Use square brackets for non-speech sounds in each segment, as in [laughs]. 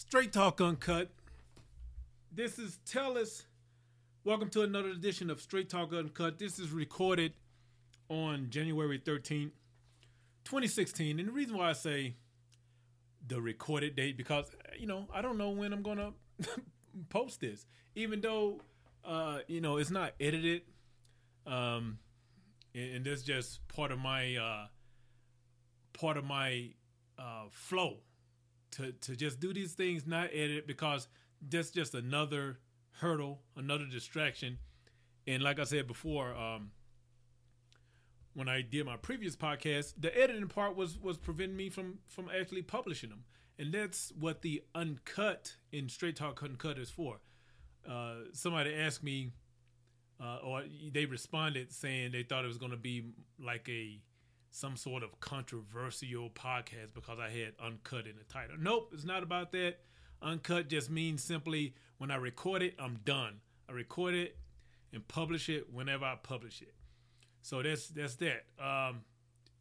Straight Talk Uncut. This is Tellus. Welcome to another edition of Straight Talk Uncut. This is recorded on January 13th, 2016. And the reason why I say the recorded date, because, you know, I don't know when I'm going [laughs] to post this. Even though, uh, you know, it's not edited. Um, and, and that's just part of my, uh, part of my uh, flow to to just do these things, not edit, because that's just another hurdle, another distraction. And like I said before, um, when I did my previous podcast, the editing part was was preventing me from from actually publishing them, and that's what the uncut in Straight Talk Uncut is for. Uh, somebody asked me, uh, or they responded saying they thought it was going to be like a some sort of controversial podcast because I had uncut in the title. Nope, it's not about that. Uncut just means simply when I record it, I'm done. I record it and publish it whenever I publish it. So that's that's that. Um,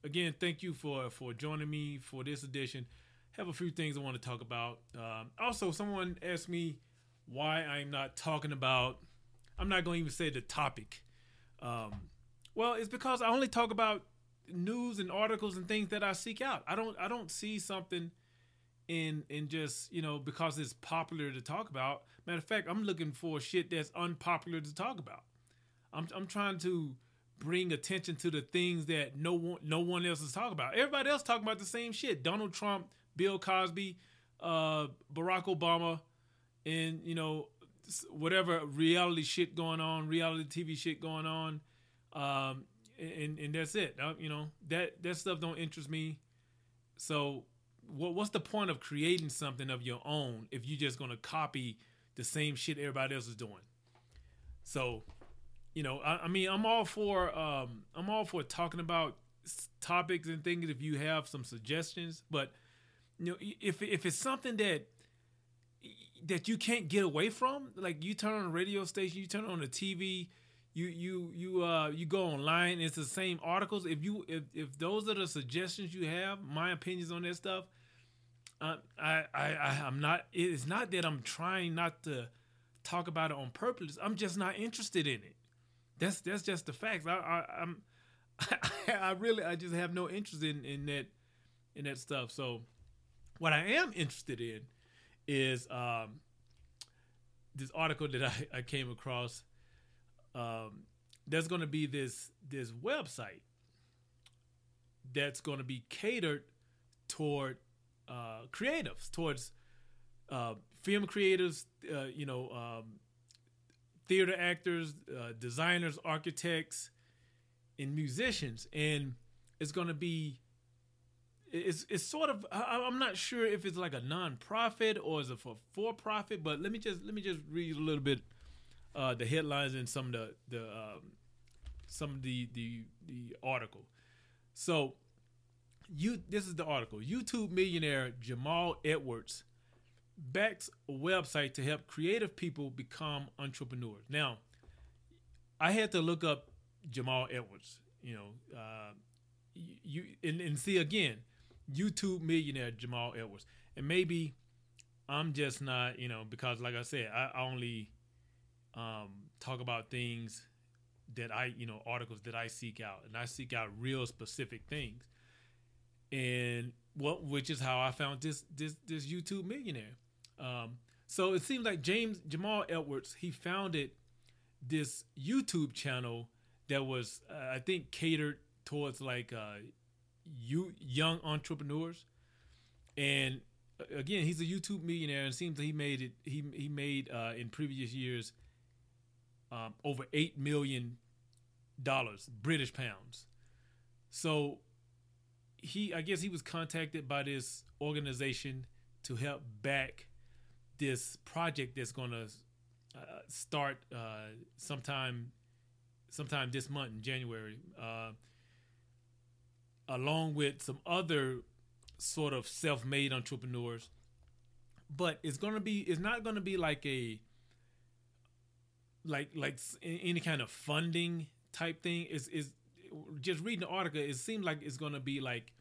again, thank you for for joining me for this edition. Have a few things I want to talk about. Um, also, someone asked me why I'm not talking about. I'm not going to even say the topic. Um, well, it's because I only talk about news and articles and things that I seek out. I don't I don't see something in in just you know because it's popular to talk about. Matter of fact, I'm looking for shit that's unpopular to talk about. I'm I'm trying to bring attention to the things that no one no one else is talking about. Everybody else talking about the same shit. Donald Trump, Bill Cosby, uh, Barack Obama, and you know whatever reality shit going on, reality TV shit going on. Um, and and that's it. Uh, you know that that stuff don't interest me. So, what what's the point of creating something of your own if you're just gonna copy the same shit everybody else is doing? So, you know, I, I mean, I'm all for um, I'm all for talking about topics and things if you have some suggestions, but you know, if if it's something that that you can't get away from, like you turn on a radio station, you turn on the TV, you you you uh you go online it's the same articles. If you if if those are the suggestions you have my opinions on that stuff uh, I, I i i'm not it's not that i'm trying not to talk about it on purpose. I'm just not interested in it. That's that's just the facts. I, I i'm [laughs] I really I just have no interest in in that in that stuff. So what I am interested in is um, this article that I, I came across um, there's going to be this this website that's going to be catered toward uh, creatives, towards uh, film creators, uh, you know, um, theater actors, uh, designers, architects, and musicians, and it's going to be. It's it's sort of I, I'm not sure if it's like a nonprofit or is it for for profit, but let me just let me just read a little bit uh, the headlines and some of the the um, some of the the the article. So you this is the article. YouTube millionaire Jamal Edwards backs a website to help creative people become entrepreneurs. Now, I had to look up Jamal Edwards. You know, uh, you and, and see again, YouTube millionaire Jamal Edwards, and maybe I'm just not, you know, because like I said, I only um, talk about things that I, you know, articles that I seek out, and I seek out real specific things, and what, which is how I found this this this YouTube millionaire. Um, so it seems like James Jamal Edwards he founded this YouTube channel that was, uh, I think, catered towards like uh, you young entrepreneurs, and uh, again, he's a YouTube millionaire, and seems that he made it. He he made uh, in previous years um, over eight million dollars, British pounds. So he, I guess, he was contacted by this organization to help back this project that's going to uh, start uh, sometime, sometime this month in January, uh, along with some other sort of self-made entrepreneurs. But it's gonna be, it's not gonna be like a like like any kind of funding type thing is is just reading the article it seems like it's going to be like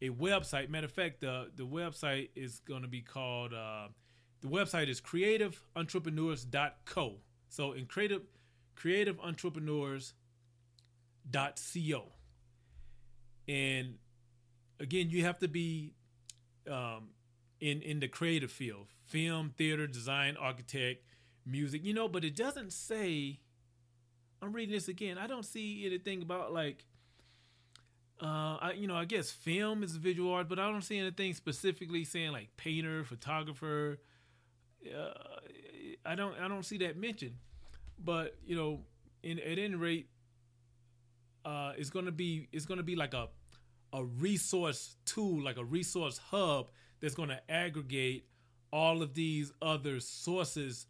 a website matter of fact the the website is going to be called uh, the website is creativeentrepreneurs.co. So in creative creativeentrepreneurs.co. And again, you have to be um, in in the creative field, film, theater, design, architect, music, you know, but it doesn't say I'm reading this again. I don't see anything about like uh, I, you know, I guess film is visual art, but I don't see anything specifically saying like painter, photographer. Uh, I don't, I don't see that mentioned. But you know, in, at any rate, uh, it's gonna be, it's gonna be like a, a resource tool, like a resource hub that's gonna aggregate all of these other sources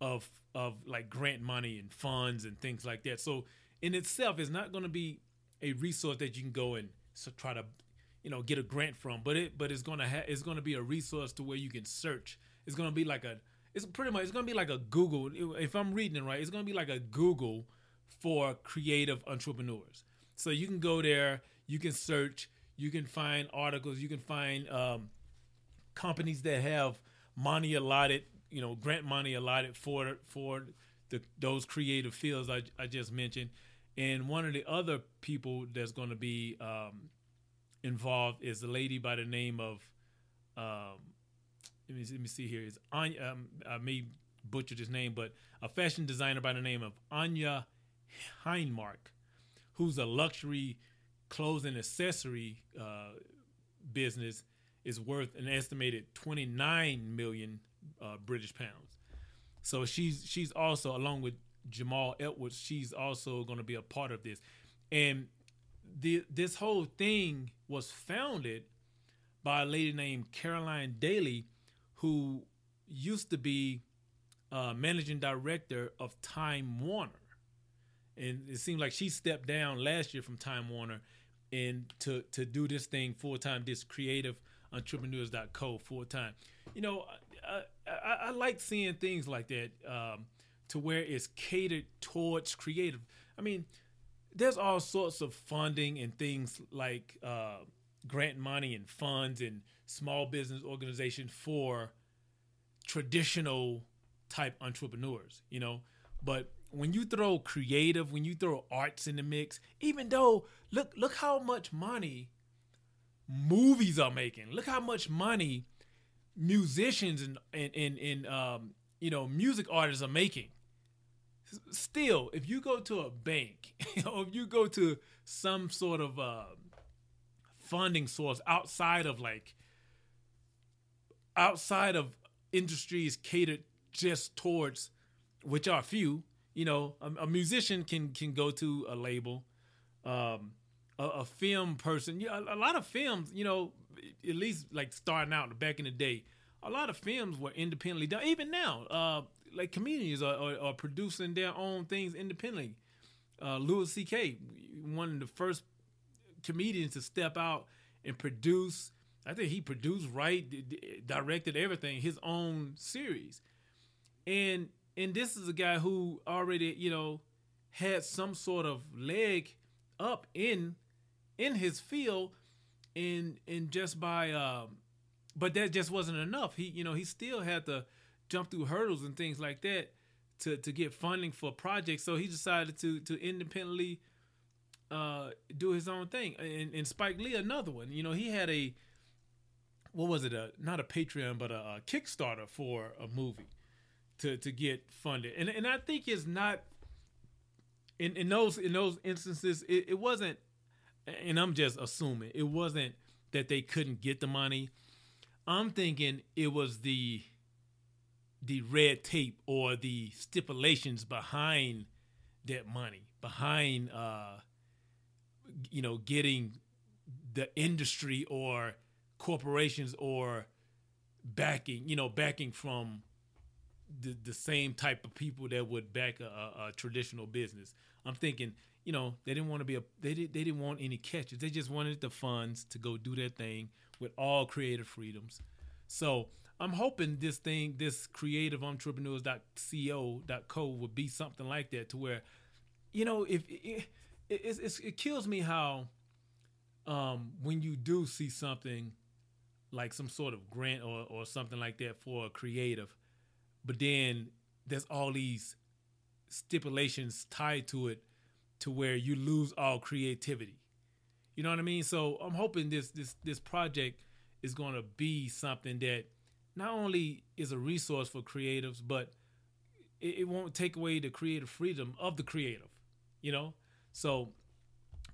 of, of like grant money and funds and things like that. So in itself, it's not gonna be a resource that you can go and so try to you know get a grant from but it but it's gonna have it's gonna be a resource to where you can search it's gonna be like a it's pretty much it's gonna be like a google if i'm reading it right it's gonna be like a google for creative entrepreneurs so you can go there you can search you can find articles you can find um, companies that have money allotted you know grant money allotted for for the, those creative fields I, I just mentioned. And one of the other people that's going to be um, involved is a lady by the name of, um, let, me, let me see here, is Anya, um, I may butcher this name, but a fashion designer by the name of Anya Hindmarch, who's a luxury clothes and accessory uh, business, is worth an estimated 29 million uh, British pounds. So she's she's also along with Jamal Edwards, she's also going to be a part of this. And the this whole thing was founded by a lady named Caroline Dailey, who used to be uh, managing director of Time Warner. And it seemed like she stepped down last year from Time Warner and to to do this thing full time, this creative entrepreneurs.co full time. You know, I, I, like seeing things like that. Um, to where it's catered towards creative. I mean, there's all sorts of funding and things like uh, grant money and funds and small business organization for traditional type entrepreneurs, you know. But when you throw creative, when you throw arts in the mix, even though look look how much money movies are making. Look how much money musicians and and and, and um, you know music artists are making. Still, if you go to a bank [laughs] or if you go to some sort of uh, funding source outside of like outside of industries catered just towards which are few you know a, a musician can can go to a label um, a, a, film person. Yeah, a, a, lot of films you know at least like starting out back in the day a lot of films were independently done even now uh, like comedians are, are, are producing their own things independently. Uh, Louis C.K. one of the first comedians to step out and produce. I think he produced, right, directed everything, his own series, and and this is a guy who already you know had some sort of leg up in in his field, and and just by um, but that just wasn't enough. He you know he still had to jump through hurdles and things like that to to get funding for projects. So he decided to to independently uh, do his own thing. And, and, Spike Lee, another one. You know, he had a what was it? A not a Patreon, but a, a Kickstarter for a movie to to get funded. And and I think it's not in in those in those instances. It, it wasn't, and I'm just assuming it wasn't that they couldn't get the money. I'm thinking it was the the red tape or the stipulations behind that money, behind uh, you know getting the industry or corporations or backing, you know, backing from the the same type of people that would back a, a, a traditional business. I'm thinking, you know, they didn't want to be a they did they didn't want any catches. They just wanted the funds to go do their thing with all creative freedoms. So I'm hoping this thing, this creative entrepreneurs.co.co would be something like that to where, you know, if it, it, it kills me how um, when you do see something like some sort of grant or or something like that for a creative, but then there's all these stipulations tied to it to where you lose all creativity. You know what I mean? So I'm hoping this this this project is going to be something that not only is a resource for creatives, but it, it, won't take away the creative freedom of the creative. You know, so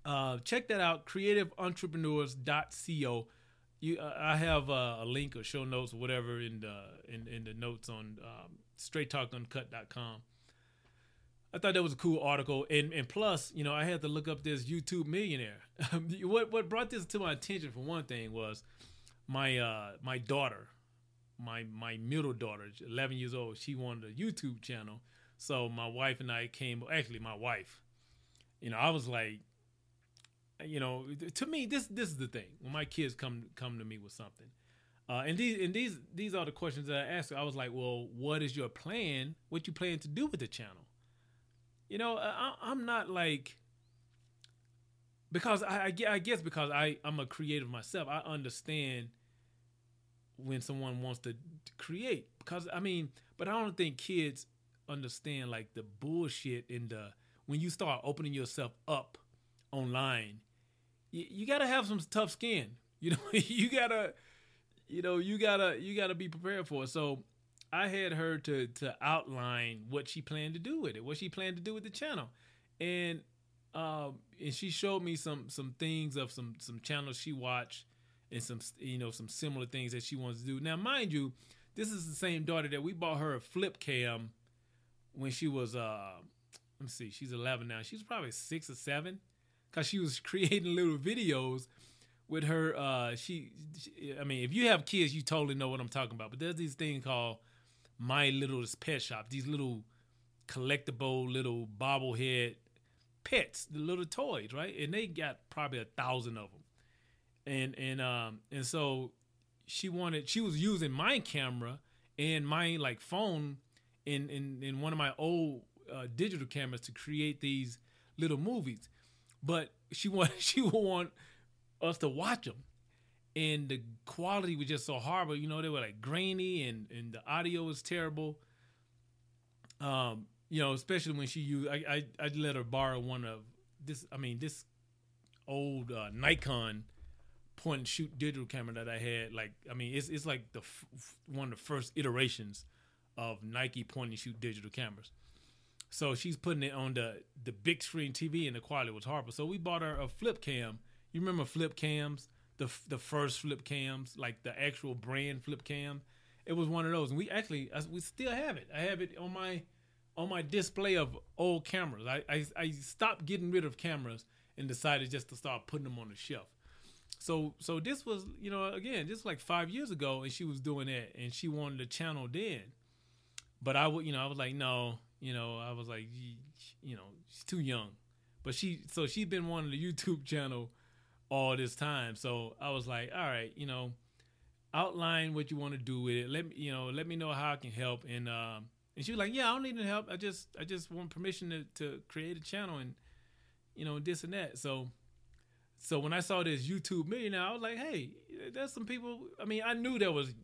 uh, check that out, creativeentrepreneurs.co. You, uh, I have uh, a link or show notes or whatever in the in, in the notes on um, straighttalkuncut.com. I thought that was a cool article, and and plus, you know, I had to look up this YouTube millionaire. [laughs] what what brought this to my attention for one thing was my uh my daughter, my my middle daughter, 11 years old. She wanted a YouTube channel, so my wife and I came. Actually, my wife, you know, I was like, you know, to me, this this is the thing when my kids come come to me with something. Uh, and these and these these are the questions that I asked. I was like, "Well, what is your plan? What you plan to do with the channel?" You know, I, I'm not like because I, I guess because I I'm a creative myself. I understand when someone wants to create because I mean, but I don't think kids understand like the bullshit in the when you start opening yourself up online. You, you got to have some tough skin. [laughs] You know, you gotta, you know, you gotta you gotta be prepared for it. So I had her to to outline what she planned to do with it, what she planned to do with the channel, and um, and she showed me some some things of some some channels she watched and some you know some similar things that she wants to do. Now, mind you, this is the same daughter that we bought her a flip cam when she was uh let me see, she's 11 now. She's probably six or seven because she was [laughs] creating little videos with her. Uh, she, she, I mean, if you have kids, you totally know what I'm talking about. But there's these things called My Little Pet Shop. These little collectible little bobblehead pets, the little toys, right? And they got probably a thousand of them. And and um and so she wanted she was using my camera and my like phone in in in one of my old uh, digital cameras to create these little movies, but she [laughs] want she would want us to watch them, and the quality was just so horrible. You know, they were like grainy and and the audio was terrible. Um, you know, especially when she used, I, I, I let her borrow one of this. I mean, this old uh, Nikon point and shoot digital camera that I had. Like, I mean, it's it's like the f- one of the first iterations of Nikon point and shoot digital cameras. So she's putting it on the the big screen TV, and the quality was horrible. So we bought her a flip cam. You remember flip cams? The the first flip cams, like the actual brand flip cam. It was one of those, and we actually we still have it. I have it on my on my display of old cameras. I, I, I stopped getting rid of cameras and decided just to start putting them on the shelf. So so this was you know again was like five years ago and she was doing that and she wanted a channel then, but I would you know I was like no you know I was like you know she's too young, but she so she's been wanting the YouTube [laughs] channel all this time so I was like all right you know outline what you want to do with it let me you know let me know how I can help and um and she was like, "Yeah, I don't need any help. I just I just want permission to, to create a channel and you know this and that." So so when I saw this YouTube millionaire, I was like, "Hey, there's some people. I mean, I knew there was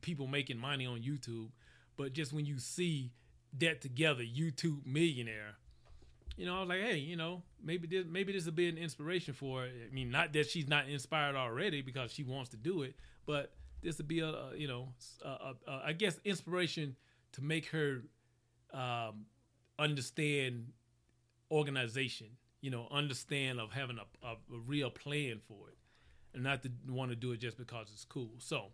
people making money on YouTube, but just when you see that together, YouTube millionaire." You know, I was like, hey, you know, maybe this maybe this will be an inspiration for her. I mean, not that she's not inspired already because she wants to do it, but this would be a, a you know, I guess inspiration to make her um, understand organization. You know, understand of having a, a, a real plan for it, and not to want to do it just because it's cool. So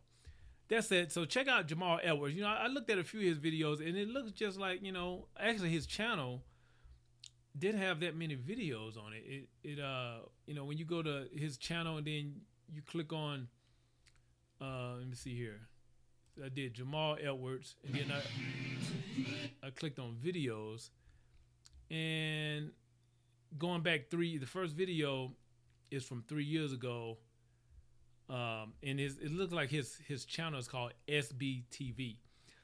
that's it. So check out Jamal Edwards. You know, I, I looked at a few of his videos, and it looks just like you know, actually his channel didn't have that many videos on it. It it uh you know when you go to his channel and then you click on uh let me see here I did Jamal Edwards, and then I I clicked on videos, and going back three, the first video is from three years ago, um, and his, it looks like his his channel is called SBTV.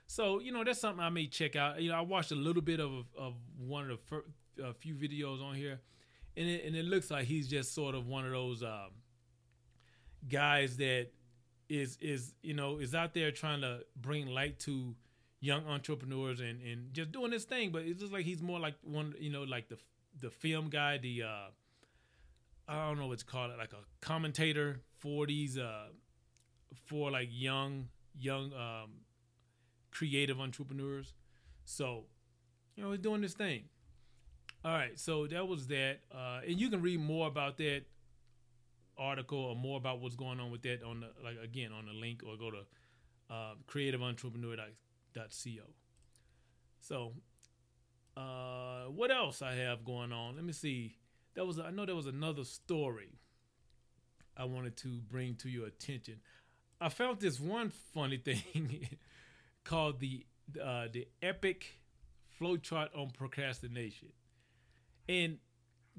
So you know that's something I may check out. You know I watched a little bit of of one of the first, a few videos on here, and it, and it looks like he's just sort of one of those um, guys that is is you know is out there trying to bring light to young entrepreneurs and and just doing this thing. But it's just like he's more like one you know like the the film guy, the uh I don't know what's called, it like a commentator for these uh for like young young um creative entrepreneurs. So you know he's doing this thing. All right, so that was that, uh, and you can read more about that article or more about what's going on with that on the like again on the link or go to uh, creativeentrepreneur.co. So, uh, what else I have going on? Let me see. That was I know there was another story I wanted to bring to your attention. I found this one funny [laughs] thing called the uh, the epic flowchart on procrastination, and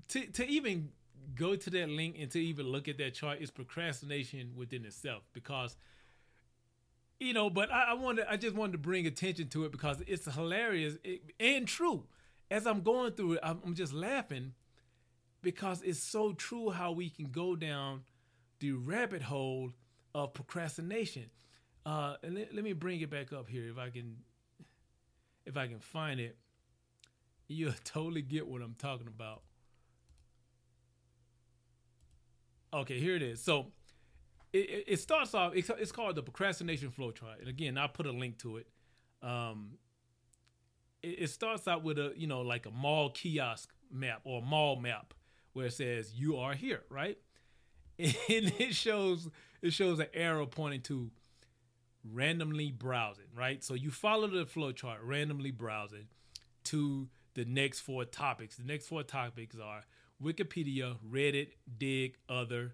to to even go to that link and to even look at that chart is procrastination within itself because you know but i, I wanted i just wanted to bring attention to it because it's hilarious and true. As i'm going through it I'm, just laughing because it's so true how we can go down the rabbit hole of procrastination. Uh and let, let me bring it back up here if i can if i can find it you'll [laughs] totally get what i'm talking about Okay, here it is. So it, it starts off. It's, called the procrastination flow chart, and again, I'll put a link to it. Um, it, it starts out with a you know like a mall kiosk map or mall map where it says you are here, right? [laughs] And it shows it shows an arrow pointing to randomly browsing, right? So you follow the flow chart, randomly browsing to the next four topics. The next four topics are Wikipedia, Reddit, Digg, Other.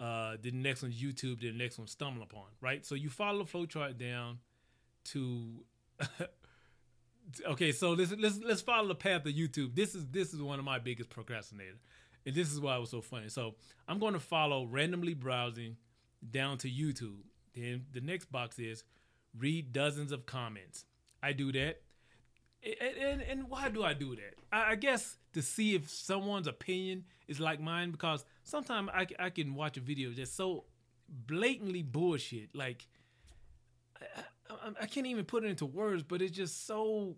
Uh, the next one's YouTube. The next one, StumbleUpon. Right. So you follow the flowchart down to. [laughs] okay, so let's let's let's follow the path of YouTube. This is this is one of my biggest procrastinators, and this is why it was so funny. So I'm going to follow randomly browsing down to YouTube. Then the next box is read dozens of comments. I do that. And, and, and why do I do that? I, I, guess to see if someone's opinion is like mine because sometimes I, I can watch a video that's so blatantly bullshit. Like, I, I, I, can't even put it into words, but it's just so.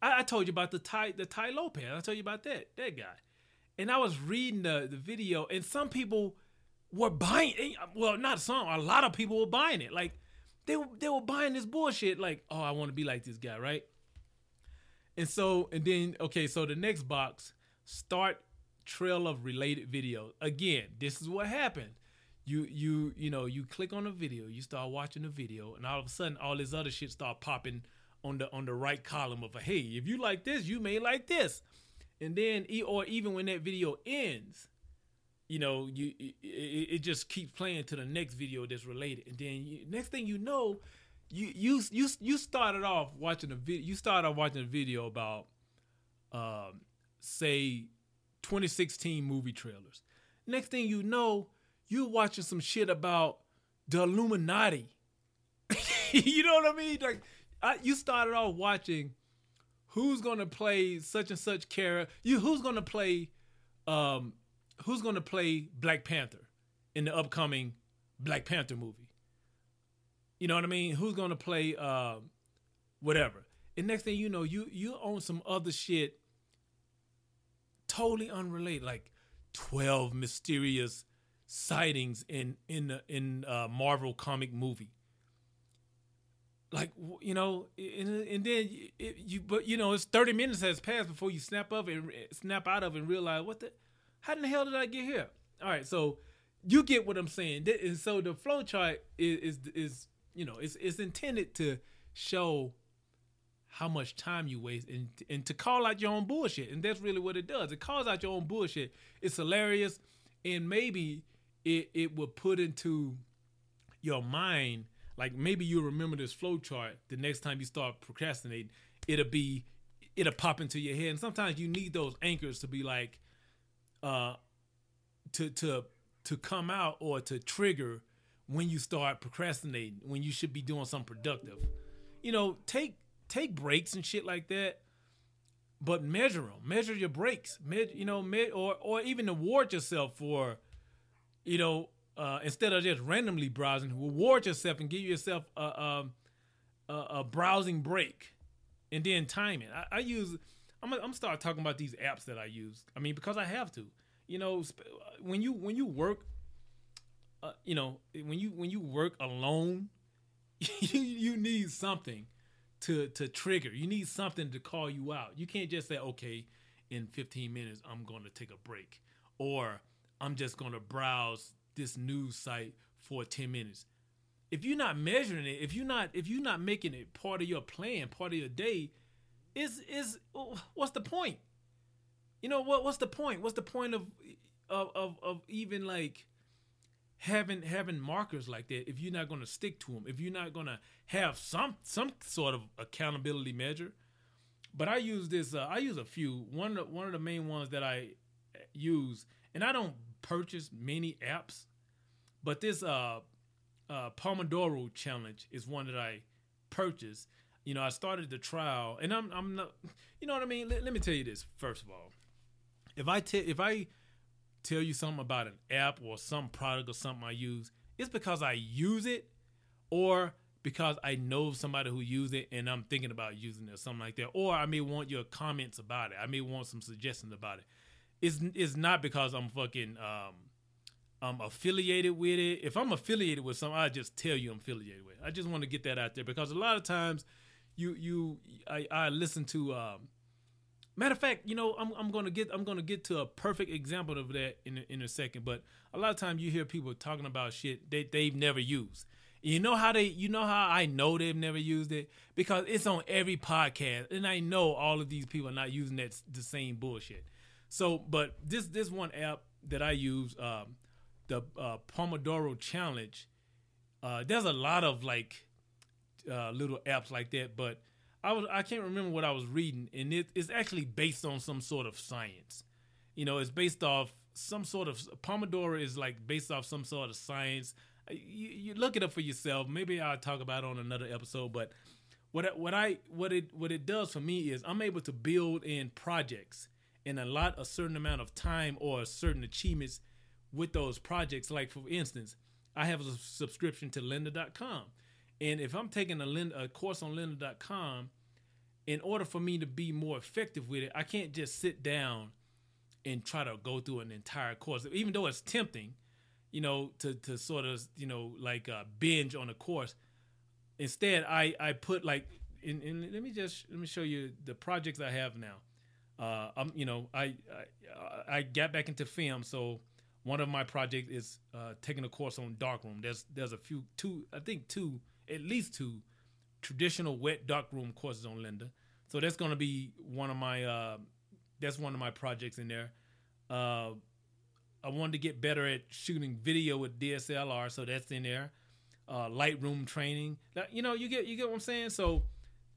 I, told you about the Tai the Tai Lopez. I told you about that that guy, and I was reading the the video, and some people were buying. Eh, well, not some. A lot of people were buying it. Like they they were buying this bullshit. Like, oh, I want to be like this guy, right? And so, and then, okay, so the next box, start trail of related videos. Again, this is what happened. You you you know you click on a video, you start watching the video, and all of a sudden all this other shit start popping on the on the right column of a hey, if you like this, you may like this, and then or even when that video ends, you know you it, it just keeps playing to the next video that's related, and then you, next thing you know, you you you you started off watching a video. You started off watching a video about, um, say, 2016 movie trailers. Next thing you know, you're watching some shit about the Illuminati. [laughs] you know what I mean? Like, I, you started off watching who's gonna play such and such character. You who's gonna play, um, who's gonna play Black Panther in the upcoming Black Panther movie. You know what I mean? Who's gonna play uh, whatever? And next thing you know, you you own some other shit totally unrelated, like twelve mysterious sightings in in in uh, Marvel comic movie. Like you know, and, and then it, you but you know it's thirty minutes has passed before you snap up and snap out of and realize what the how in the hell did I get here? All right, so you get what I'm saying. And so the flow chart is is, is you know, it's it's intended to show how much time you waste and and to call out your own bullshit. And that's really what it does. It calls out your own bullshit. It's hilarious and maybe it it will put into your mind like maybe you'll remember this flow chart the next time you start procrastinating. It'll be it'll pop into your head. And sometimes you need those anchors to be like uh to to to come out or to trigger when you start procrastinating, when you should be doing something productive. You know, take take breaks and shit like that, but measure them. Measure your breaks. Med, you know, med, or or even award yourself for, you know, uh, instead of just randomly browsing, reward yourself and give yourself a, a, a, a browsing break, and then time it. I, I use. I'm, I'm start talking about these apps that I use. I mean, because I have to. You know, when you when you work, uh, you know, when you when you work alone, [laughs] you you need something to to trigger. You need something to call you out. You can't just say, okay, in 15 minutes I'm going to take a break, or I'm just going to browse this news site for 10 minutes. If you're not measuring it, if you're not if you're not making it part of your plan, part of your day, is is what's the point? You know what what's the point? What's the point of of of, of even like having having markers like that if you're not going to stick to them if you're not going to have some some sort of accountability measure. But i use this uh, i use a few. One of the, one of the main ones that i use and i don't purchase many apps but this uh, uh pomodoro challenge is one that i purchased. You know i started the trial and i'm i'm not you know what i mean? Let, let me tell you this first of all. If i if i tell you something about an app or some product or something I use, it's because I use it or because I know somebody who use it and I'm thinking about using it or something like that. Or I may want your comments about it. I may want some suggestions about it. It's it's not because I'm fucking um I'm affiliated with it. If I'm affiliated with something, I just tell you I'm affiliated with. It. I just want to get that out there because a lot of times you you I, I listen to um Matter of fact, you know, I'm, I'm gonna get I'm gonna get to a perfect example of that in a, in a second. But a lot of times you hear people talking about shit they they've never used. You know how they you know how I know they've never used it because it's on every podcast, and I know all of these people are not using that the same bullshit. So, but this this one app that I use, um, the uh, Pomodoro Challenge. Uh, there's a lot of like uh, little apps like that, but I was I can't remember what I was reading, and it, it's actually based on some sort of science. You know, it's based off some sort of Pomodoro is like based off some sort of science. Uh, you, you look it up for yourself. Maybe I'll talk about it on another episode. But what what I what it what it does for me is I'm able to build in projects and a lot a certain amount of time or certain achievements with those projects. Like for instance, I have a subscription to lynda.com. And if I'm taking a, a course on lynda.com, in order for me to be more effective with it, I can't just sit down and try to go through an entire course, even though it's tempting, you know, to, to sort of, you know, like uh, binge on a course. Instead, I, I put like, in, let me just, let me show you the projects I have now. Uh, I'm, you know, I, I, I got back into film. So one of my projects is uh, taking a course on darkroom. There's, there's a few, two, I think two at least two traditional wet darkroom courses on Lynda. So that's going to be one of my uh, that's one of my projects in there. Uh, I wanted to get better at shooting video with DSLR, so that's in there. Uh, Lightroom training, you know, you get you get what I'm saying. So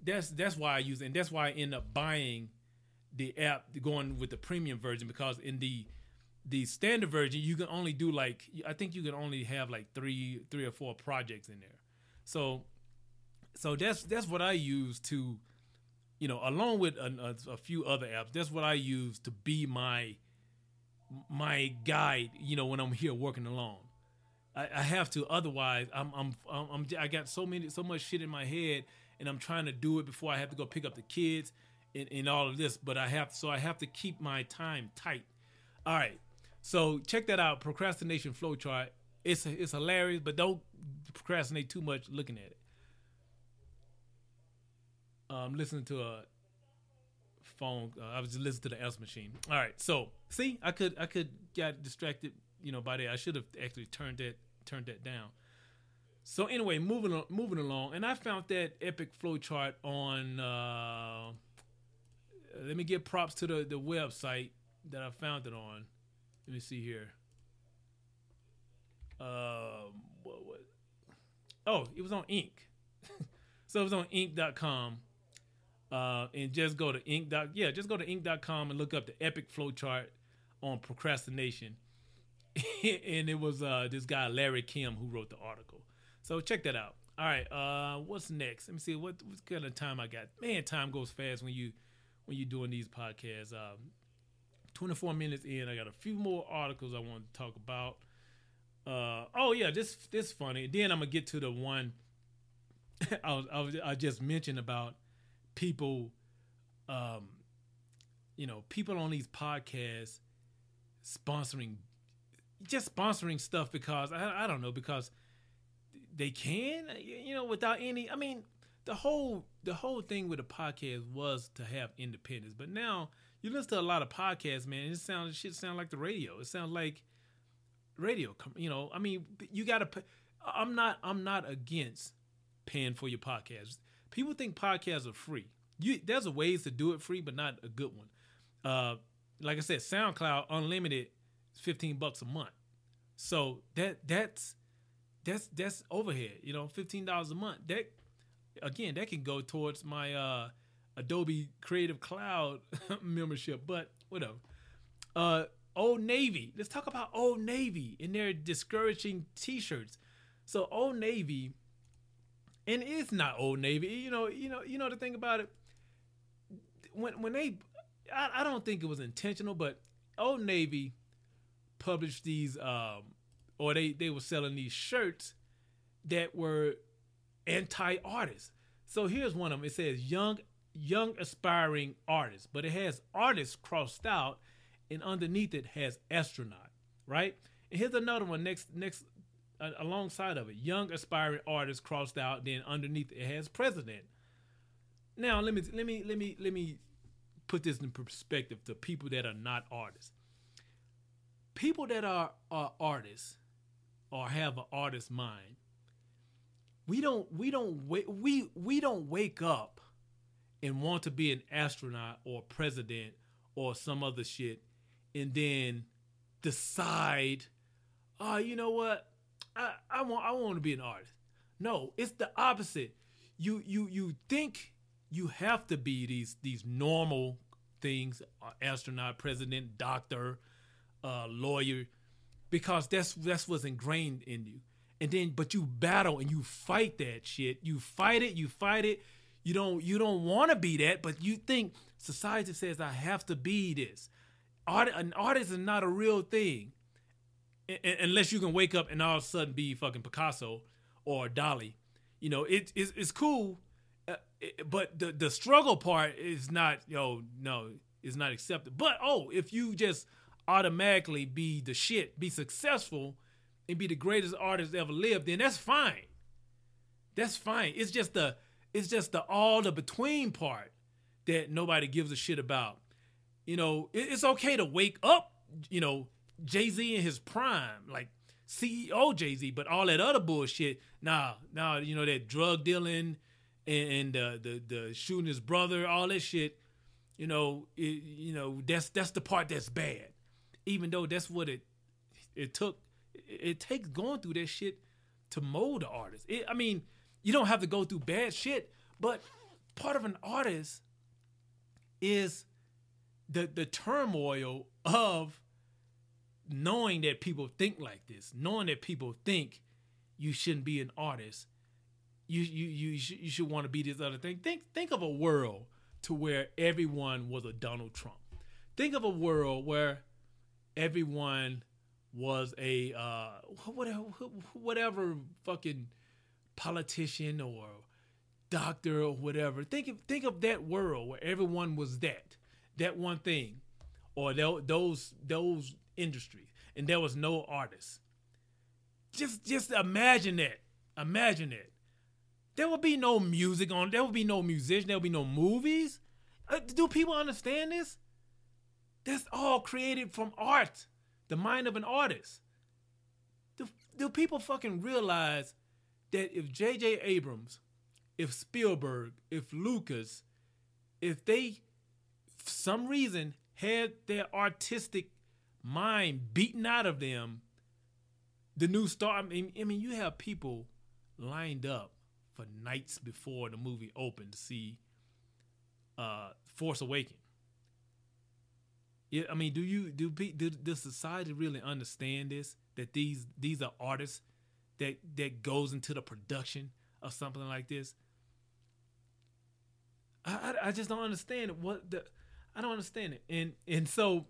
that's that's why I use it, and that's why I end up buying the app, going with the premium version because in the the standard version you can only do like I think you can only have like three three or four projects in there. So, so that's that's what I use to, you know, along with a, a, a few other apps. That's what I use to be my my guide. You know, when I'm here working alone. I, I have to. Otherwise, I'm, I'm I'm I got so many so much shit in my head, and I'm trying to do it before I have to go pick up the kids, and, and all of this. But I have so I have to keep my time tight. All right. So check that out. Procrastination flowchart. It's it's hilarious, but don't procrastinate too much looking at it. Um, listening to a phone. Uh, I was just listening to the S machine. All right, so see, I could I could get distracted, you know, by that. I should have actually turned that turned that down. So anyway, moving on, moving along, and I found that epic flow chart on. Uh, let me give props to the the website that I found it on. Let me see here. Um, what was Oh, it was on Inc. [laughs] so it was on Inc.com. Uh, and just go to Inc. Yeah, just go to Inc.com and look up the epic flow chart on procrastination. [laughs] and it was uh, this guy Larry Kim who wrote the article. So check that out. All right, uh, what's next? Let me see what what kind of time I got. Man, time goes fast when you when you're doing these podcasts. Um, 24 minutes in, I got a few more articles I want to talk about. Uh, oh yeah, this this funny. Then I'm gonna get to the one [laughs] I was, I, was, I just mentioned about people, um, you know, people on these podcasts sponsoring, just sponsoring stuff because I, I don't know because they can, you know, without any. I mean, the whole the whole thing with the podcast was to have independence, but now you listen to a lot of podcasts, man. It sounds shit sound like the radio. It sounds like radio. You know, I mean, you got to. I'm not. I'm not against paying for your podcast. People think podcasts are free. You there's a ways to do it free, but not a good one. Uh, like I said, SoundCloud Unlimited 15 bucks a month. So that that's that's that's overhead. You know, fifteen dollars a month. That again, that can go towards my uh, Adobe Creative Cloud [laughs] membership. But whatever. Uh, Old Navy. Let's talk about Old Navy and their discouraging T-shirts. So Old Navy, and it's not Old Navy. You know, you know, you know the thing about it. When when they, I, I don't think it was intentional, but Old Navy published these, um, or they they were selling these shirts that were anti-artists. So here's one of them. It says young young aspiring artists, but it has artists crossed out and underneath it has astronaut, right? And here's another one next next uh, alongside of it, young aspiring artist crossed out. Then underneath it has president. Now let me let me let me let me put this in perspective to people that are not artists. People that are are artists or have an artist mind. We don't we don't wait we we don't wake up and want to be an astronaut or president or some other shit and then decide, oh, you know what? I, I want I want to be an artist. No, it's the opposite. You you you think you have to be these these normal things, uh, astronaut, president, doctor, uh, lawyer, because that's that's what's ingrained in you. And then, but you battle and you fight that shit. You fight it. You fight it. You don't you don't want to be that, but you think society says I have to be this an artist is not a real thing unless you can wake up and all of a sudden be fucking Picasso or Dali. You know, it, it's, it's cool, uh, it, but the, the struggle part is not, yo, no, is not accepted. But, oh, if you just automatically be the shit, be successful, and be the greatest artist ever lived, then that's fine. That's fine. It's just the, it's just the all the between part that nobody gives a shit about. You know, it's okay to wake up, you know, Jay Z in his prime, like CEO Jay Z, but all that other bullshit, nah, nah, you know, that drug dealing and, and uh, the the shooting his brother, all that shit, you know, it, you know, that's that's the part that's bad. Even though that's what it it took, it takes going through that shit to mold the artist. It, I mean, you don't have to go through bad shit, but part of an artist is the the turmoil of knowing that people think like this, knowing that people think you shouldn't be an artist, you you you should, you should want to be this other thing. Think think of a world to where everyone was a Donald Trump. Think of a world where everyone was a uh, whatever whatever fucking politician or doctor or whatever. Think of think of that world where everyone was that that one thing or those those industries and there was no artist just just imagine that imagine it there would be no music on there would be no musician there would be no movies. Uh, do people understand this? That's all created from art the mind of an artist. Do, do people fucking realize that if jj abrams if spielberg if lucas if they some reason had their artistic mind beaten out of them, the new star. I mean, I mean, you have people lined up for nights before the movie opened to see uh, Force Awakens. Yeah, I mean, do you do, do does society really understand this? That these these are artists that that goes into the production of something like this. I, I, I just don't understand what the I don't understand it. And and so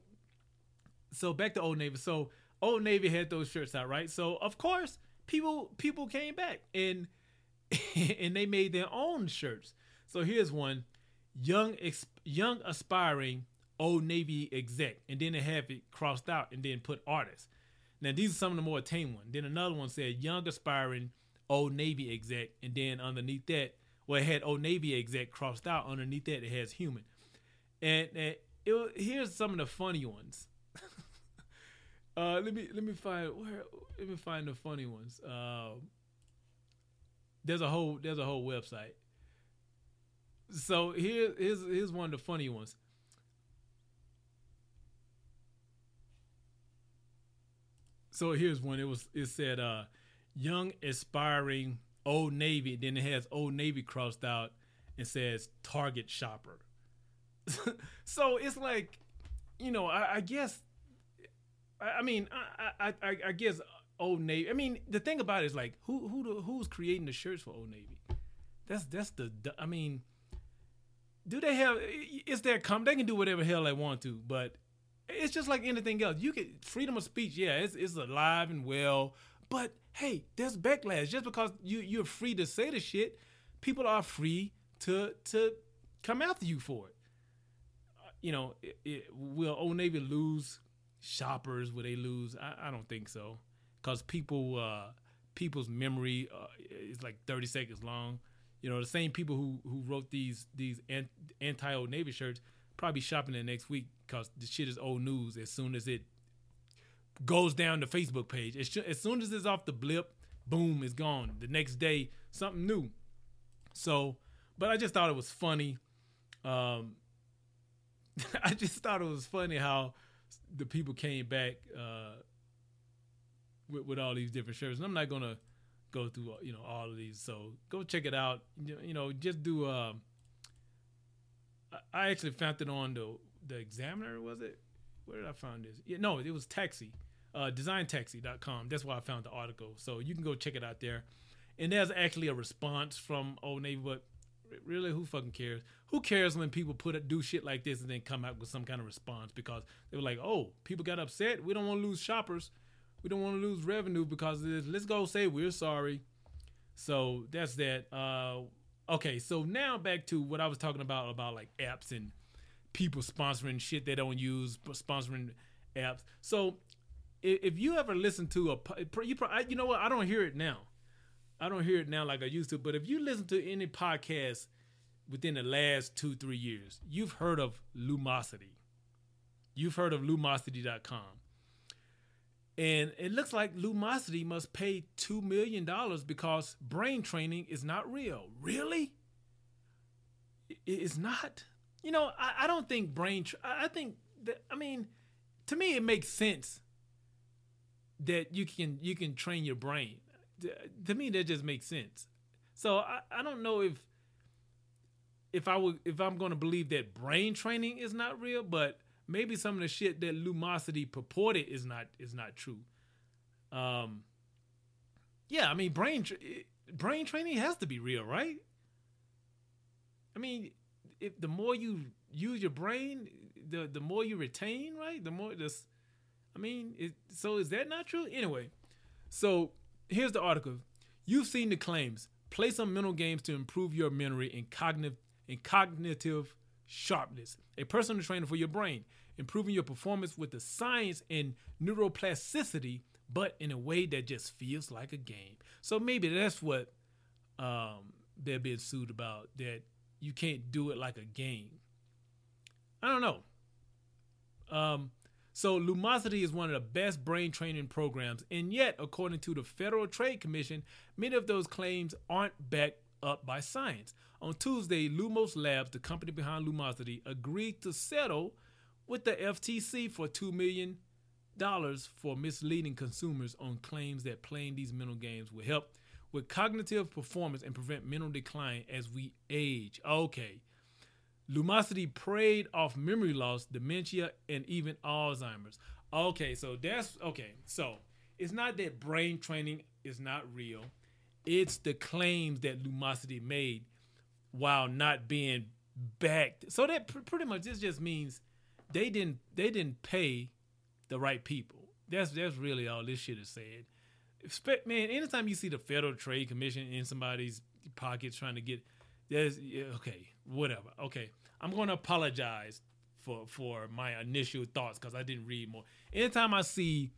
so back to Old Navy. So Old Navy had those shirts out, right? So of course, people people came back and [laughs] and they made their own shirts. So here's one: young young aspiring Old Navy exec, and then they have it crossed out and then put artist. Now these are some of the more tame ones. Then another one said young aspiring Old Navy exec, and then underneath that, well, it had Old Navy exec crossed out. Underneath that, it has human. And, and it, here's some of the funny ones. [laughs] uh, let me let me find where let me find the funny ones. Uh, there's a whole there's a whole website. So here here's here's one of the funny ones. So here's one. It was it said uh young aspiring old navy, then it has old navy crossed out and says target shopper. [laughs] so it's like, you know, I, I guess I, I mean I, I I guess Old Navy. I mean, the thing about it is like who who who's creating the shirts for Old Navy? That's that's the I mean, do they have? It's their come. They can do whatever hell they want to, but it's just like anything else. You can freedom of speech. Yeah, it's it's alive and well, but hey, there's backlash. Just because you you're free to say the shit, people are free to to come after you for it. You know, it, it, will Old Navy lose shoppers? Will they lose? I, I don't think so because people uh, people's memory uh, is like 30 seconds long. You know, the same people who who wrote these these anti old navy shirts probably shopping it next week because the shit is old news. As soon as it goes down the Facebook page, as, as soon as it's off the blip, boom, it's gone. The next day, something new. So, but I just thought it was funny. Um, [laughs] I just thought it was funny how the people came back. Uh, with, with all these different shirts. And I'm not gonna go through you know all of these. So go check it out. You know, just do. Uh, I actually found it on the the Examiner. Was it? Where did I find this? Yeah, no, it was Taxi. Uh, designtaxi.com. That's why I found the article. So you can go check it out there. And there's actually a response from Old Navy, but really, who fucking cares? Who cares when people put do shit like this and then come out with some kind of response because they were like, oh, people got upset. We don't want to lose shoppers we don't want to lose revenue because of this. Let's go say we're sorry. So that's that. Uh, okay, so now back to what I was talking about about like apps and people sponsoring shit they don't use, sponsoring apps. So if you ever listen to a, you, you know what? I don't hear it now. I don't hear it now like I used to. But if you listen to any podcast within the last two three years, you've heard of Lumosity. You've heard of Lumosity.com. And it looks like Lumosity must pay $2 million because brain training is not real. Really? It's not? You know, I, I don't think brain, tra- I think that, I mean, to me, it makes sense that you can you can train your brain. To me, that just makes sense. So I, I don't know if if I would if I'm to believe that brain training is not real, but maybe some of the shit that Lumosity purported is not is not true. Um, yeah, I mean brain tra- brain training has to be real, right? I mean, if the more you use your brain, the the more you retain, right? The more this, I mean, it, so is that not true? Anyway, so here's the article. You've seen the claims. Play some mental games to improve your memory and cognitive and cognitive sharpness, a personal trainer for your brain, improving your performance with the science and neuroplasticity, but in a way that just feels like a game. So maybe that's what um, they're being sued about, that you can't do it like a game. I don't know. Um, so Lumosity is one of the best brain training programs, and yet, according to the Federal Trade Commission, many of those claims aren't backed up by science. On Tuesday, Lumos Labs, the company behind Lumosity, agreed to settle with the FTC for $2 million for misleading consumers on claims that playing these mental games will help with cognitive performance and prevent mental decline as we age. Okay. Lumosity preyed off memory loss, dementia, and even Alzheimer's. Okay, so that's okay. So it's not that brain training is not real. It's the claims that Lumosity made while not being backed. So that pr- pretty much this just means they didn't they didn't pay the right people. That's that's really all this shit is saying. Man, anytime you see the Federal Trade Commission in somebody's pockets trying to get, there's okay, whatever. Okay, I'm going to apologize for for my initial thoughts because I didn't read more. Anytime I see,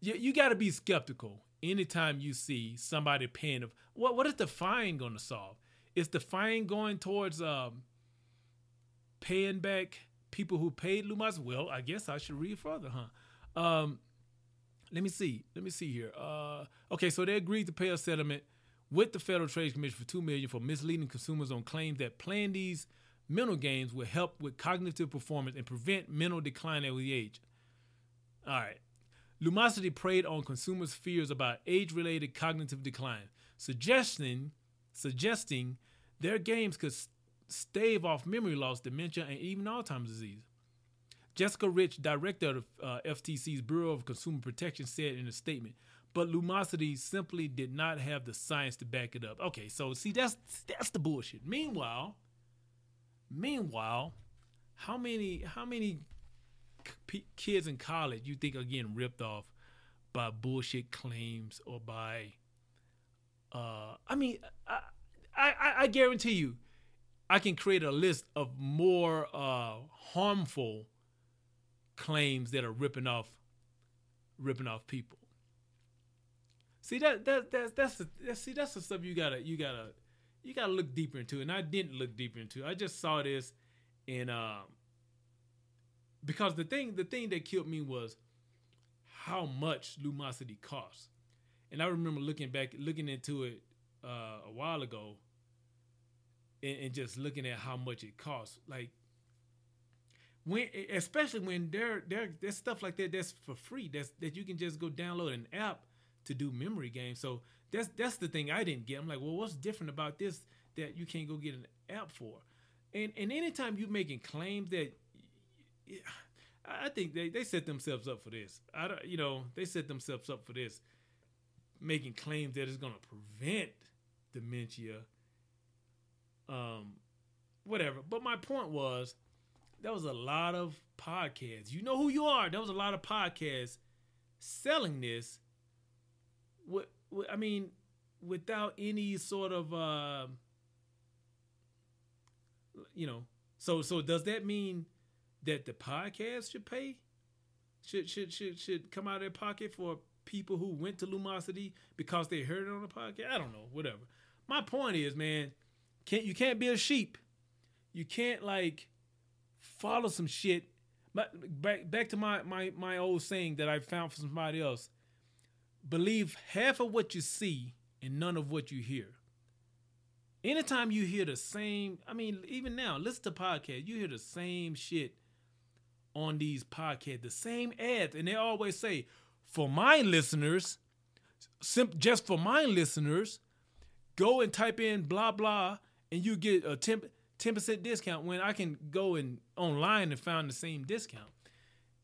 you, you got to be skeptical. Anytime you see somebody paying, of what what is the fine going to solve? Is the fine going towards um, paying back people who paid Lumas? Well, I guess I should read further, huh? Um, let me see. Let me see here. Uh, okay, so they agreed to pay a settlement with the Federal Trade Commission for two million for misleading consumers on claims that playing these mental games will help with cognitive performance and prevent mental decline as we age. All right. Lumosity preyed on consumers' fears about age-related cognitive decline, suggesting suggesting their games could stave off memory loss, dementia, and even Alzheimer's disease. Jessica Rich, director of uh, FTC's Bureau of Consumer Protection, said in a statement, but Lumosity simply did not have the science to back it up. Okay, so see that's that's the bullshit. Meanwhile, meanwhile, how many how many kids in college you think are getting ripped off by bullshit claims or by uh I mean I I, I guarantee you I can create a list of more uh harmful claims that are ripping off ripping off people. See that that that's that's the that's, see that's the stuff you gotta you gotta you gotta look deeper into, and I didn't look deeper into. I just saw this, and um, because the thing the thing that killed me was how much Lumosity costs, and I remember looking back looking into it uh, a while ago, and, and just looking at how much it costs, like when especially when there there there's stuff like that that's for free that's that you can just go download an app to do memory games so that's that's the thing i didn't get i'm like well what's different about this that you can't go get an app for and and anytime you're making claims that i think they, they set themselves up for this i don't you know they set themselves up for this making claims that it's going to prevent dementia um whatever but my point was there was a lot of podcasts. You know who you are. There was a lot of podcasts selling this. What, I mean, without any sort of, uh, you know. So so does that mean that the podcast should pay? Should should should should come out of their pocket for people who went to Lumosity because they heard it on the podcast? I don't know. Whatever. My point is, man, can't you can't be a sheep. You can't like follow some shit. Back back to my my my old saying that I found from somebody else. Believe half of what you see and none of what you hear. Anytime you hear the same, I mean, even now, listen to podcasts, you hear the same shit on these podcasts, the same ads, and they always say, for my listeners, just for my listeners, go and type in blah blah, and you get a temp 10% discount when I can go and online and find the same discount.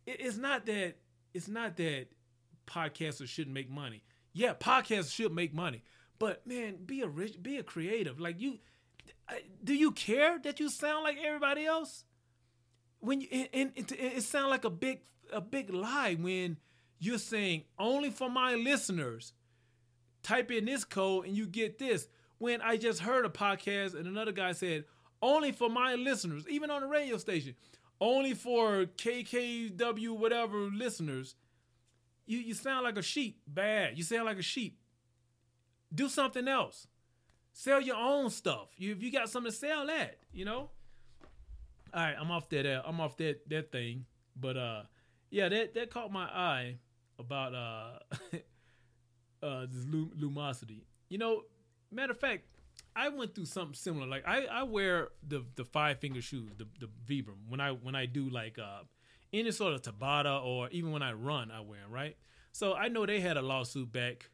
it's not that it's not that podcasters shouldn't make money. Yeah, podcasts should make money. But man, be a rich, be a creative. Like you do you care that you sound like everybody else? When you and, it, it sounds like a big a big lie when you're saying only for my listeners. Type in this code and you get this. When I just heard a podcast and another guy said, only for my listeners, even on the radio station, only for KKW whatever listeners. You you sound like a sheep. Bad. You sound like a sheep. Do something else. Sell your own stuff. You if you got something to sell that, you know. All right, I'm off that. Uh, I'm off that that thing. But uh, yeah, that that caught my eye about uh, [laughs] uh this lumosity. You know, matter of fact, I went through something similar. Like I, I wear the the five finger shoes, the the Vibram when I when I do like uh any sort of Tabata or even when I run, I wear them, right? So I know they had a lawsuit back,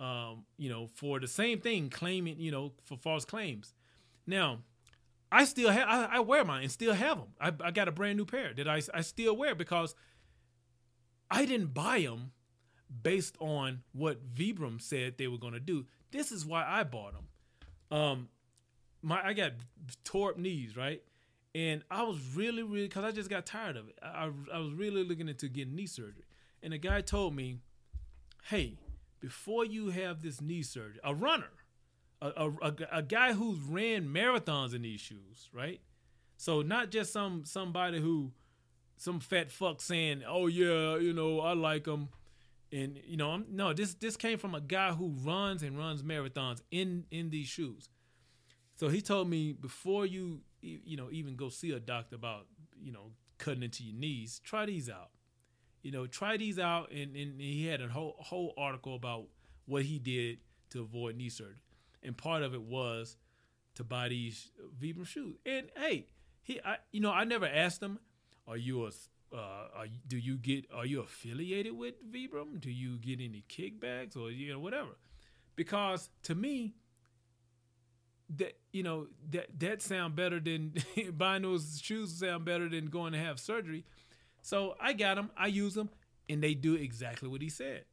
um, you know, for the same thing, claiming, you know, for false claims. Now, I still have I, I wear mine and still have them. I, I got a brand new pair that I I still wear because I didn't buy them based on what Vibram said they were going to do. This is why I bought them. Um, my I got tore up knees, right? And I was really, really, because I just got tired of it. I, I was really looking into getting knee surgery. and the guy told me, "Hey, before you have this knee surgery, a runner, a, a, a, a guy who's ran marathons in these shoes, right? So not just some somebody who, some fat fuck saying, "Oh yeah, you know, I like them." and you know, I'm, no, this this came from a guy who runs and runs marathons in in these shoes. So he told me before you you know even go see a doctor about you know cutting into your knees, try these out. You know, try these out, and, and he had a whole whole article about what he did to avoid knee surgery, and part of it was to buy these Vibram shoes. And hey, he, I, you know, I never asked him, "Are you a uh, are, do you get are you affiliated with Vibram? Do you get any kickbacks or you know whatever? Because to me, that you know that that sound better than [laughs] buying those shoes sound better than going to have surgery. So I got them, I use them, and they do exactly what he said.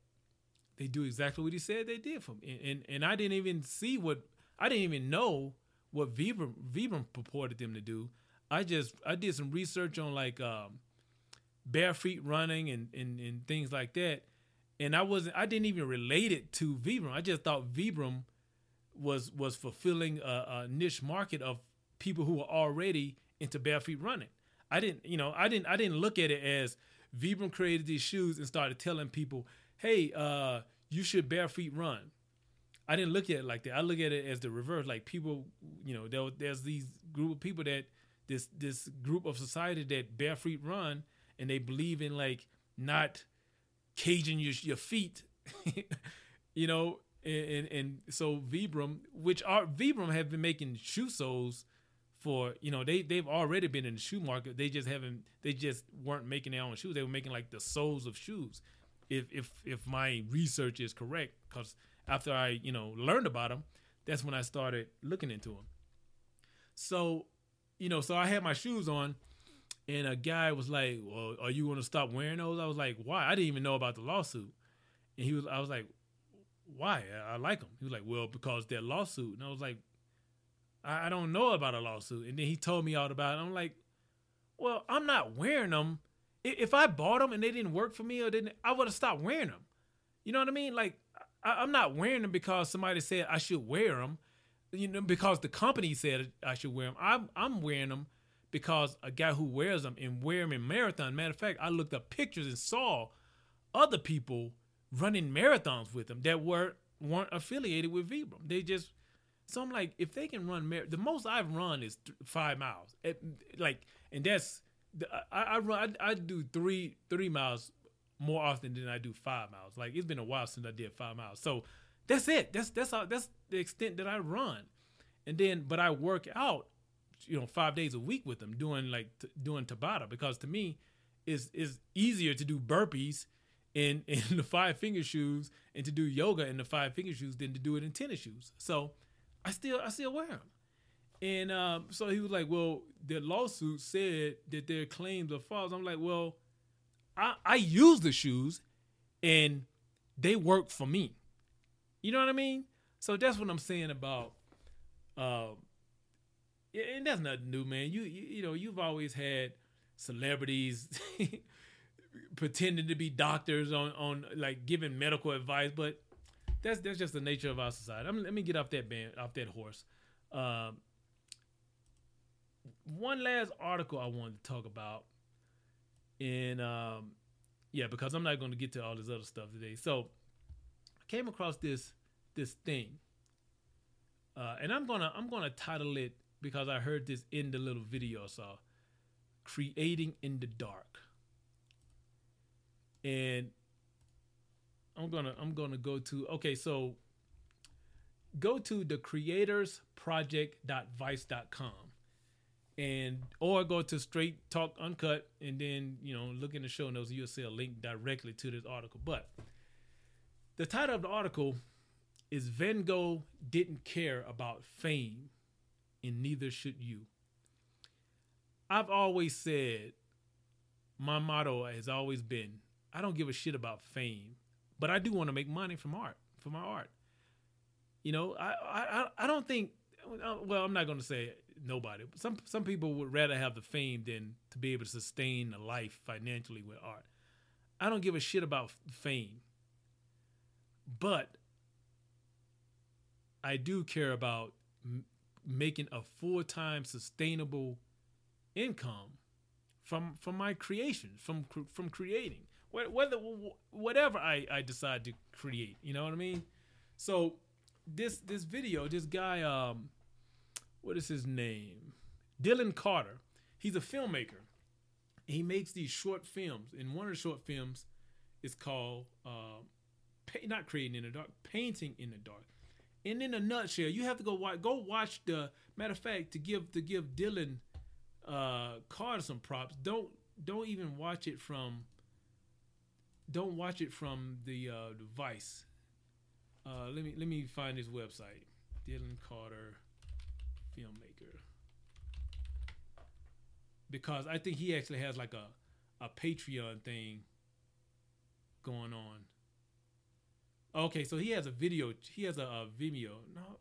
They do exactly what he said they did for me, and and, and I didn't even see what I didn't even know what Vibram Vibram purported them to do. I just I did some research on like um, bare feet running and, and, and things like that. And I wasn't I didn't even relate it to Vibram. I just thought Vibram was was fulfilling a, a niche market of people who were already into bare feet running. I didn't, you know, I didn't I didn't look at it as Vibram created these shoes and started telling people, "Hey, uh, you should bare feet run." I didn't look at it like that. I look at it as the reverse. Like people, you know, there, there's these group of people that this this group of society that bare feet run, and they believe in like not caging your your feet, [laughs] you know. And, and, and so Vibram, which are Vibram have been making shoe soles for you know they they've already been in the shoe market. They just haven't they just weren't making their own shoes. They were making like the soles of shoes. If if if my research is correct, because after I you know learned about them, that's when I started looking into them. So you know, so I had my shoes on, and a guy was like, "Well, are you going to stop wearing those?" I was like, "Why?" I didn't even know about the lawsuit, and he was. I was like, "Why?" I, like them. He was like, "Well, because that lawsuit," and I was like, I, I don't know about a lawsuit." And then he told me all about it. I'm like, "Well, I'm not wearing them. If I bought them and they didn't work for me or didn't, I would have stopped wearing them. You know what I mean? Like, I, I'm not wearing them because somebody said I should wear them." You know, because the company said I should wear them. I'm I'm wearing them because a guy who wears them and wear them in marathon. Matter of fact, I looked up pictures and saw other people running marathons with them that were weren't affiliated with Vibram. They just so I'm like, if they can run mar- the most I've run is th- five miles. It, like, and that's I, I run I, I do three three miles more often than I do five miles. Like it's been a while since I did five miles. So that's it. That's that's all, that's the extent that I run. And then, but I work out you know five days a week with them doing like t- doing Tabata because to me is is easier to do burpees in [laughs] in the five finger shoes and to do yoga in the five finger shoes than to do it in tennis shoes. So I still I still wear them. And um, so he was like, "Well, the lawsuit said that their claims are false." I'm like, "Well, I I use the shoes, and they work for me. You know what I mean? So that's what I'm saying about uh, and that's nothing new, man. You you, you know you've always had celebrities [laughs] pretending to be doctors on on like giving medical advice, but that's that's just the nature of our society. I let me get off that band, off that horse. Um, one last article I wanted to talk about, and um, yeah, because I'm not going to get to all this other stuff today. So I came across this this thing, uh, and I'm gonna I'm gonna title it because I heard this in the little video I saw. Creating in the dark. And I'm gonna I'm gonna go to okay, so go to the creatorsproject.vice.com and or go to straight talk uncut and then you know look in the show notes you'll see a link directly to this article but the title of the article is van gogh didn't care about fame and neither should you. I've always said, my motto has always been, I don't give a shit about fame, but I do want to make money from art, from my art. You know, I I I don't think. Well, I'm not going to say nobody. Some some people would rather have the fame than to be able to sustain a life financially with art. I don't give a shit about fame. But I do care about m- making a full-time sustainable income from from my creations, from from creating. Whether whatever I I decide to create, you know what I mean? So this this video, this guy um what is his name? Dylan Carter. He's a filmmaker. He makes these short films, and one of the short films is called uh, not creating in the dark, painting in the dark. And in a nutshell, you have to go watch. Go watch the matter of fact to give to give Dylan uh, Carter some props. Don't don't even watch it from. Don't watch it from the uh, device. Uh, let me let me find his website. Dylan Carter, filmmaker. Because I think he actually has like a a Patreon thing going on. Okay, so he has a video. He has a, a Vimeo. No,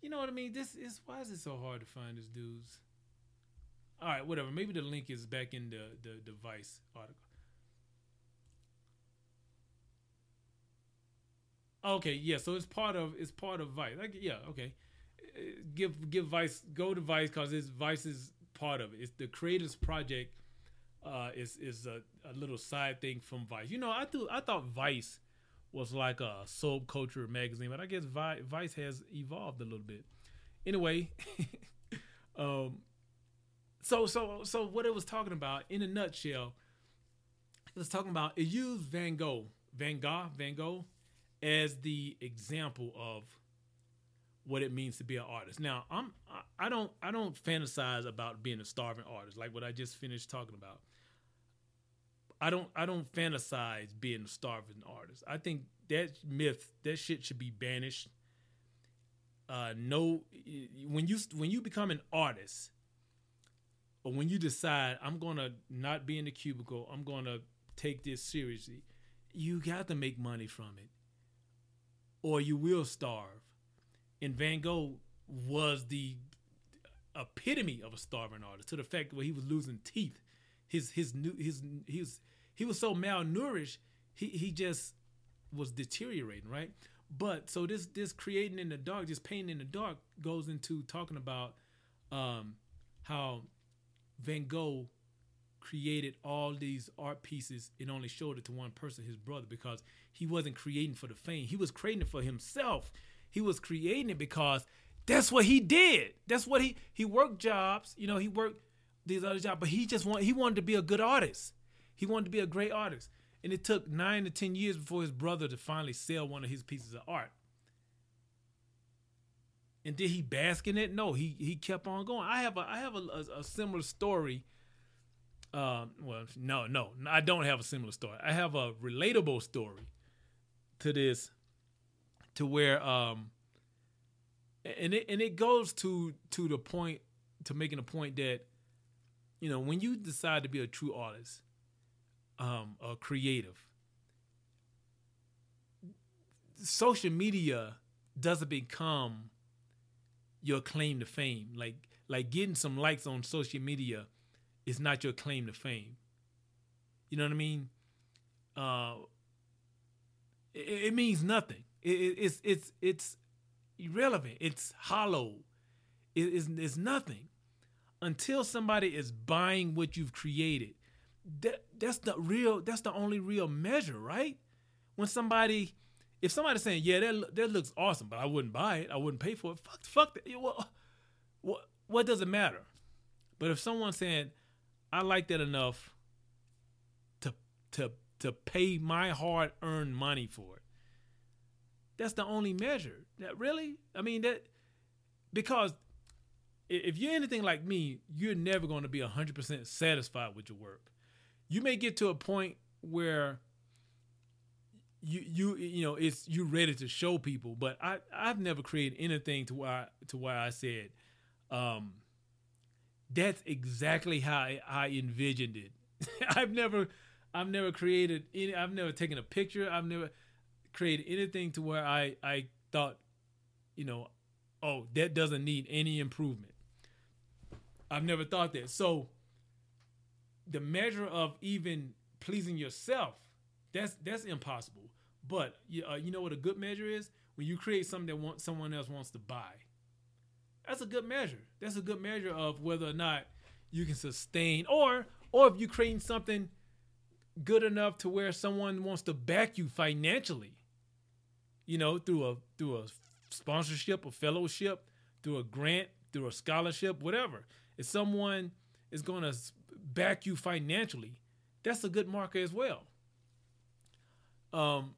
you know what I mean. This is why is it so hard to find this dude's? All right, whatever. Maybe the link is back in the the device article. Okay, yeah. So it's part of it's part of Vice. Like, yeah, okay. Give give Vice go to Vice because it's Vice is part of it. It's the creators project. Uh, is is a, a little side thing from Vice. You know, I thought I thought Vice was like a soap culture magazine, but I guess Vice has evolved a little bit. Anyway, [laughs] um, so so so what it was talking about in a nutshell, it was talking about it used Van Gogh, Van Gogh, Van Gogh, as the example of what it means to be an artist. Now, I'm I don't I don't fantasize about being a starving artist like what I just finished talking about. I don't I don't fantasize being a starving artist. I think that myth, that shit should be banished. Uh, no, when you when you become an artist, or when you decide I'm gonna not be in the cubicle, I'm gonna take this seriously, you got to make money from it, or you will starve. And Van Gogh was the epitome of a starving artist to the fact where he was losing teeth. His his new his his he was so malnourished, he he just was deteriorating, right? But so this this creating in the dark, just painting in the dark, goes into talking about um, how Van Gogh created all these art pieces and only showed it to one person, his brother, because he wasn't creating for the fame. He was creating it for himself. He was creating it because that's what he did. That's what he he worked jobs. You know, he worked these other jobs, but he just want he wanted to be a good artist. He wanted to be a great artist. And it took nine to 10 years before his brother to finally sell one of his pieces of art. And did he bask in it? No, he he kept on going. I have a I have a, a, a similar story. Um, well, no, no, I don't have a similar story. I have a relatable story to this, to where um, and it and it goes to to the point to making a point that, you know, when you decide to be a true artist, um, a creative, social media doesn't become your claim to fame. Like like getting some likes on social media is not your claim to fame. You know what I mean? Uh, it, it means nothing. It, it, it's it's it's irrelevant. It's hollow. it's, it's nothing until somebody is buying what you've created that that's the real that's the only real measure, right? When somebody if somebody's saying, "Yeah, that that looks awesome," but I wouldn't buy it, I wouldn't pay for it. Fuck, fuck that. What, what, what does it matter? But if someone's saying, "I like that enough to to to pay my hard earned money for it," that's the only measure. That really, I mean that because if you're anything like me, you're never going to be 100% satisfied with your work you may get to a point where you you you know it's you ready to show people but i i've never created anything to why to why i said um that's exactly how I, I envisioned it. [laughs] I've never i've never created any i've never taken a picture. I've never created anything to where i i thought you know oh that doesn't need any improvement. I've never thought that. So the measure of even pleasing yourself, that's that's impossible. But you, uh, you know what a good measure is? When you create something that want, someone else wants to buy. That's a good measure. That's a good measure of whether or not you can sustain, or or if you're creating something good enough to where someone wants to back you financially. You know, through a through a sponsorship, a fellowship, through a grant, through a scholarship, whatever. If someone is going to back you financially, that's a good marker as well. Um,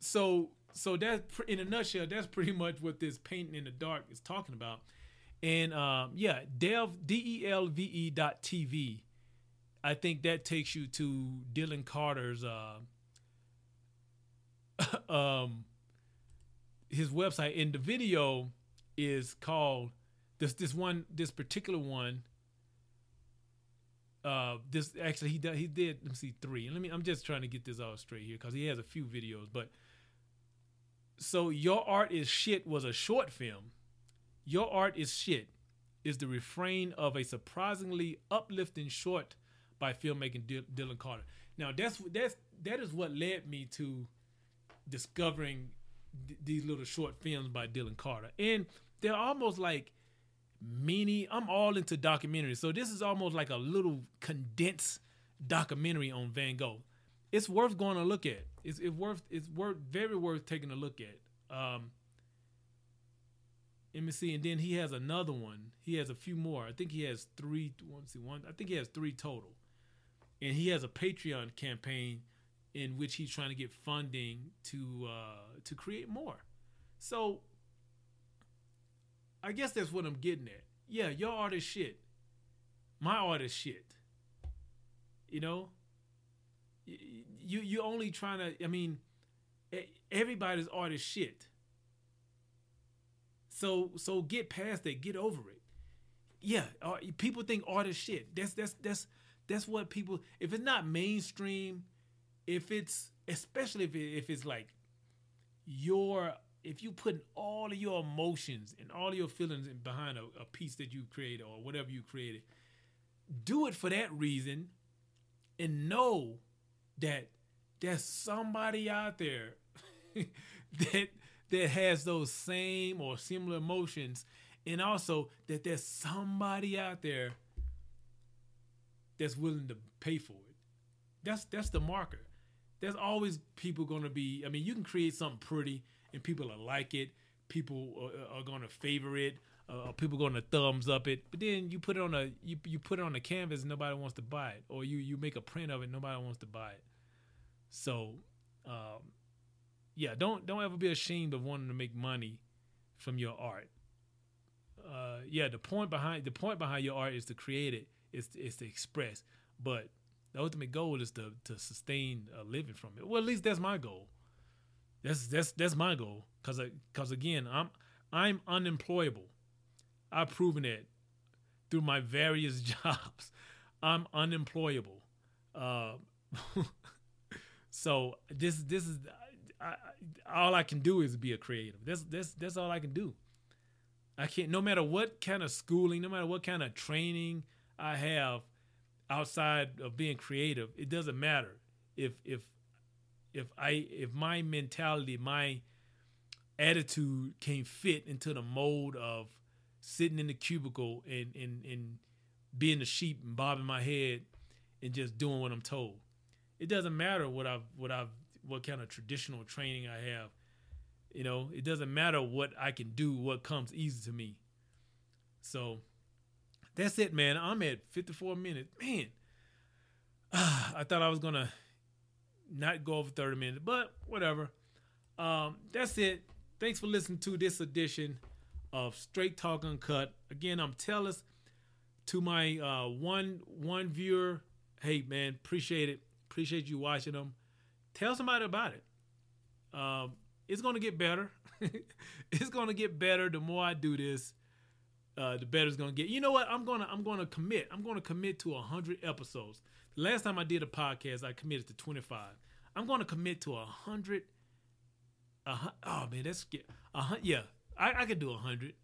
so so that in a nutshell, that's pretty much what this painting in the dark is talking about. And um, yeah, Delve D E L V E dot TV. I think that takes you to Dylan Carter's uh, [laughs] um his website. And the video is called this this one this particular one uh this actually he did he did let me see three let me i'm just trying to get this all straight here because he has a few videos but so your art is shit was a short film your art is shit is the refrain of a surprisingly uplifting short by filmmaker D- dylan carter now that's that's that is what led me to discovering th- these little short films by dylan carter and they're almost like mini. I'm all into documentaries, so this is almost like a little condensed documentary on Van Gogh. It's worth going to look at. It's, it's worth it's worth very worth taking a look at. Um, let me see, and then he has another one. He has a few more. I think he has three. One, see, one. I think he has three total, and he has a Patreon campaign in which he's trying to get funding to uh, to create more. So I guess that's what I'm getting at. Yeah, your art is shit. My art is shit. You know, you you only trying to. I mean, everybody's art is shit. So so get past it. Get over it. Yeah, uh, people think art is shit. That's that's that's that's what people. If it's not mainstream, if it's especially if it, if it's like your if you put all of your emotions and all of your feelings behind a, a piece that you created or whatever you created, do it for that reason and know that there's somebody out there [laughs] that that has those same or similar emotions and also that there's somebody out there that's willing to pay for it that's that's the marker there's always people going to be i mean you can create something pretty and people will like it. People are, are going to favor it. Uh, people going to thumbs up it. But then you put it on a you, you put it on a canvas and nobody wants to buy it, or you you make a print of it, nobody wants to buy it. So, um, yeah, don't don't ever be ashamed of wanting to make money from your art. Uh, yeah, the point behind the point behind your art is to create it, is is to express, but the ultimate goal is to to sustain a living from it. Well, at least that's my goal. That's that's that's my goal. Cause cause again, I'm I'm unemployable. I've proven it through my various [laughs] jobs. I'm unemployable. Uh, [laughs] so this this is I, I, all I can do is be a creative. That's that's that's all I can do. I can't. No matter what kind of schooling, no matter what kind of training I have outside of being creative, it doesn't matter. If if if I if my mentality, my attitude can fit into the mold of sitting in the cubicle and and and being a sheep and bobbing my head and just doing what I'm told. It doesn't matter what I've what I've what kind of traditional training I have. You know, it doesn't matter what I can do, what comes easy to me. So that's it, man. I'm at 54 minutes. Man, [sighs] I thought I was gonna not go over 30 minutes, but whatever. Um, that's it. Thanks for listening to this edition of Straight Talk Uncut. Again, I'm Tellus. To my uh, one one viewer, hey man, appreciate it. Appreciate you watching them. Tell somebody about it. Um, it's gonna get better. [laughs] it's gonna get better. The more I do this, uh, the better it's gonna get. You know what? I'm gonna I'm gonna commit. I'm gonna commit to hundred episodes. The last time I did a podcast, I committed to 25. I'm to commit to a hundred. oh man, that's hundred. Yeah, I, I could do a hundred.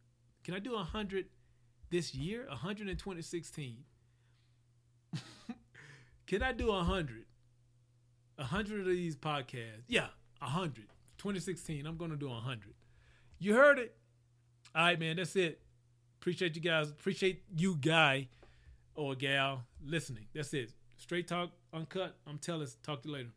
Can I do a hundred this year? A hundred in 2016. [laughs] Can I do a hundred? a hundred of these podcasts. Yeah, a hundred. 2016. I'm gonna do a hundred. You heard it. All right, man. That's it. Appreciate you guys. Appreciate you, guy or gal, listening. That's it. Straight talk, uncut. I'm Tellus. Talk to you later.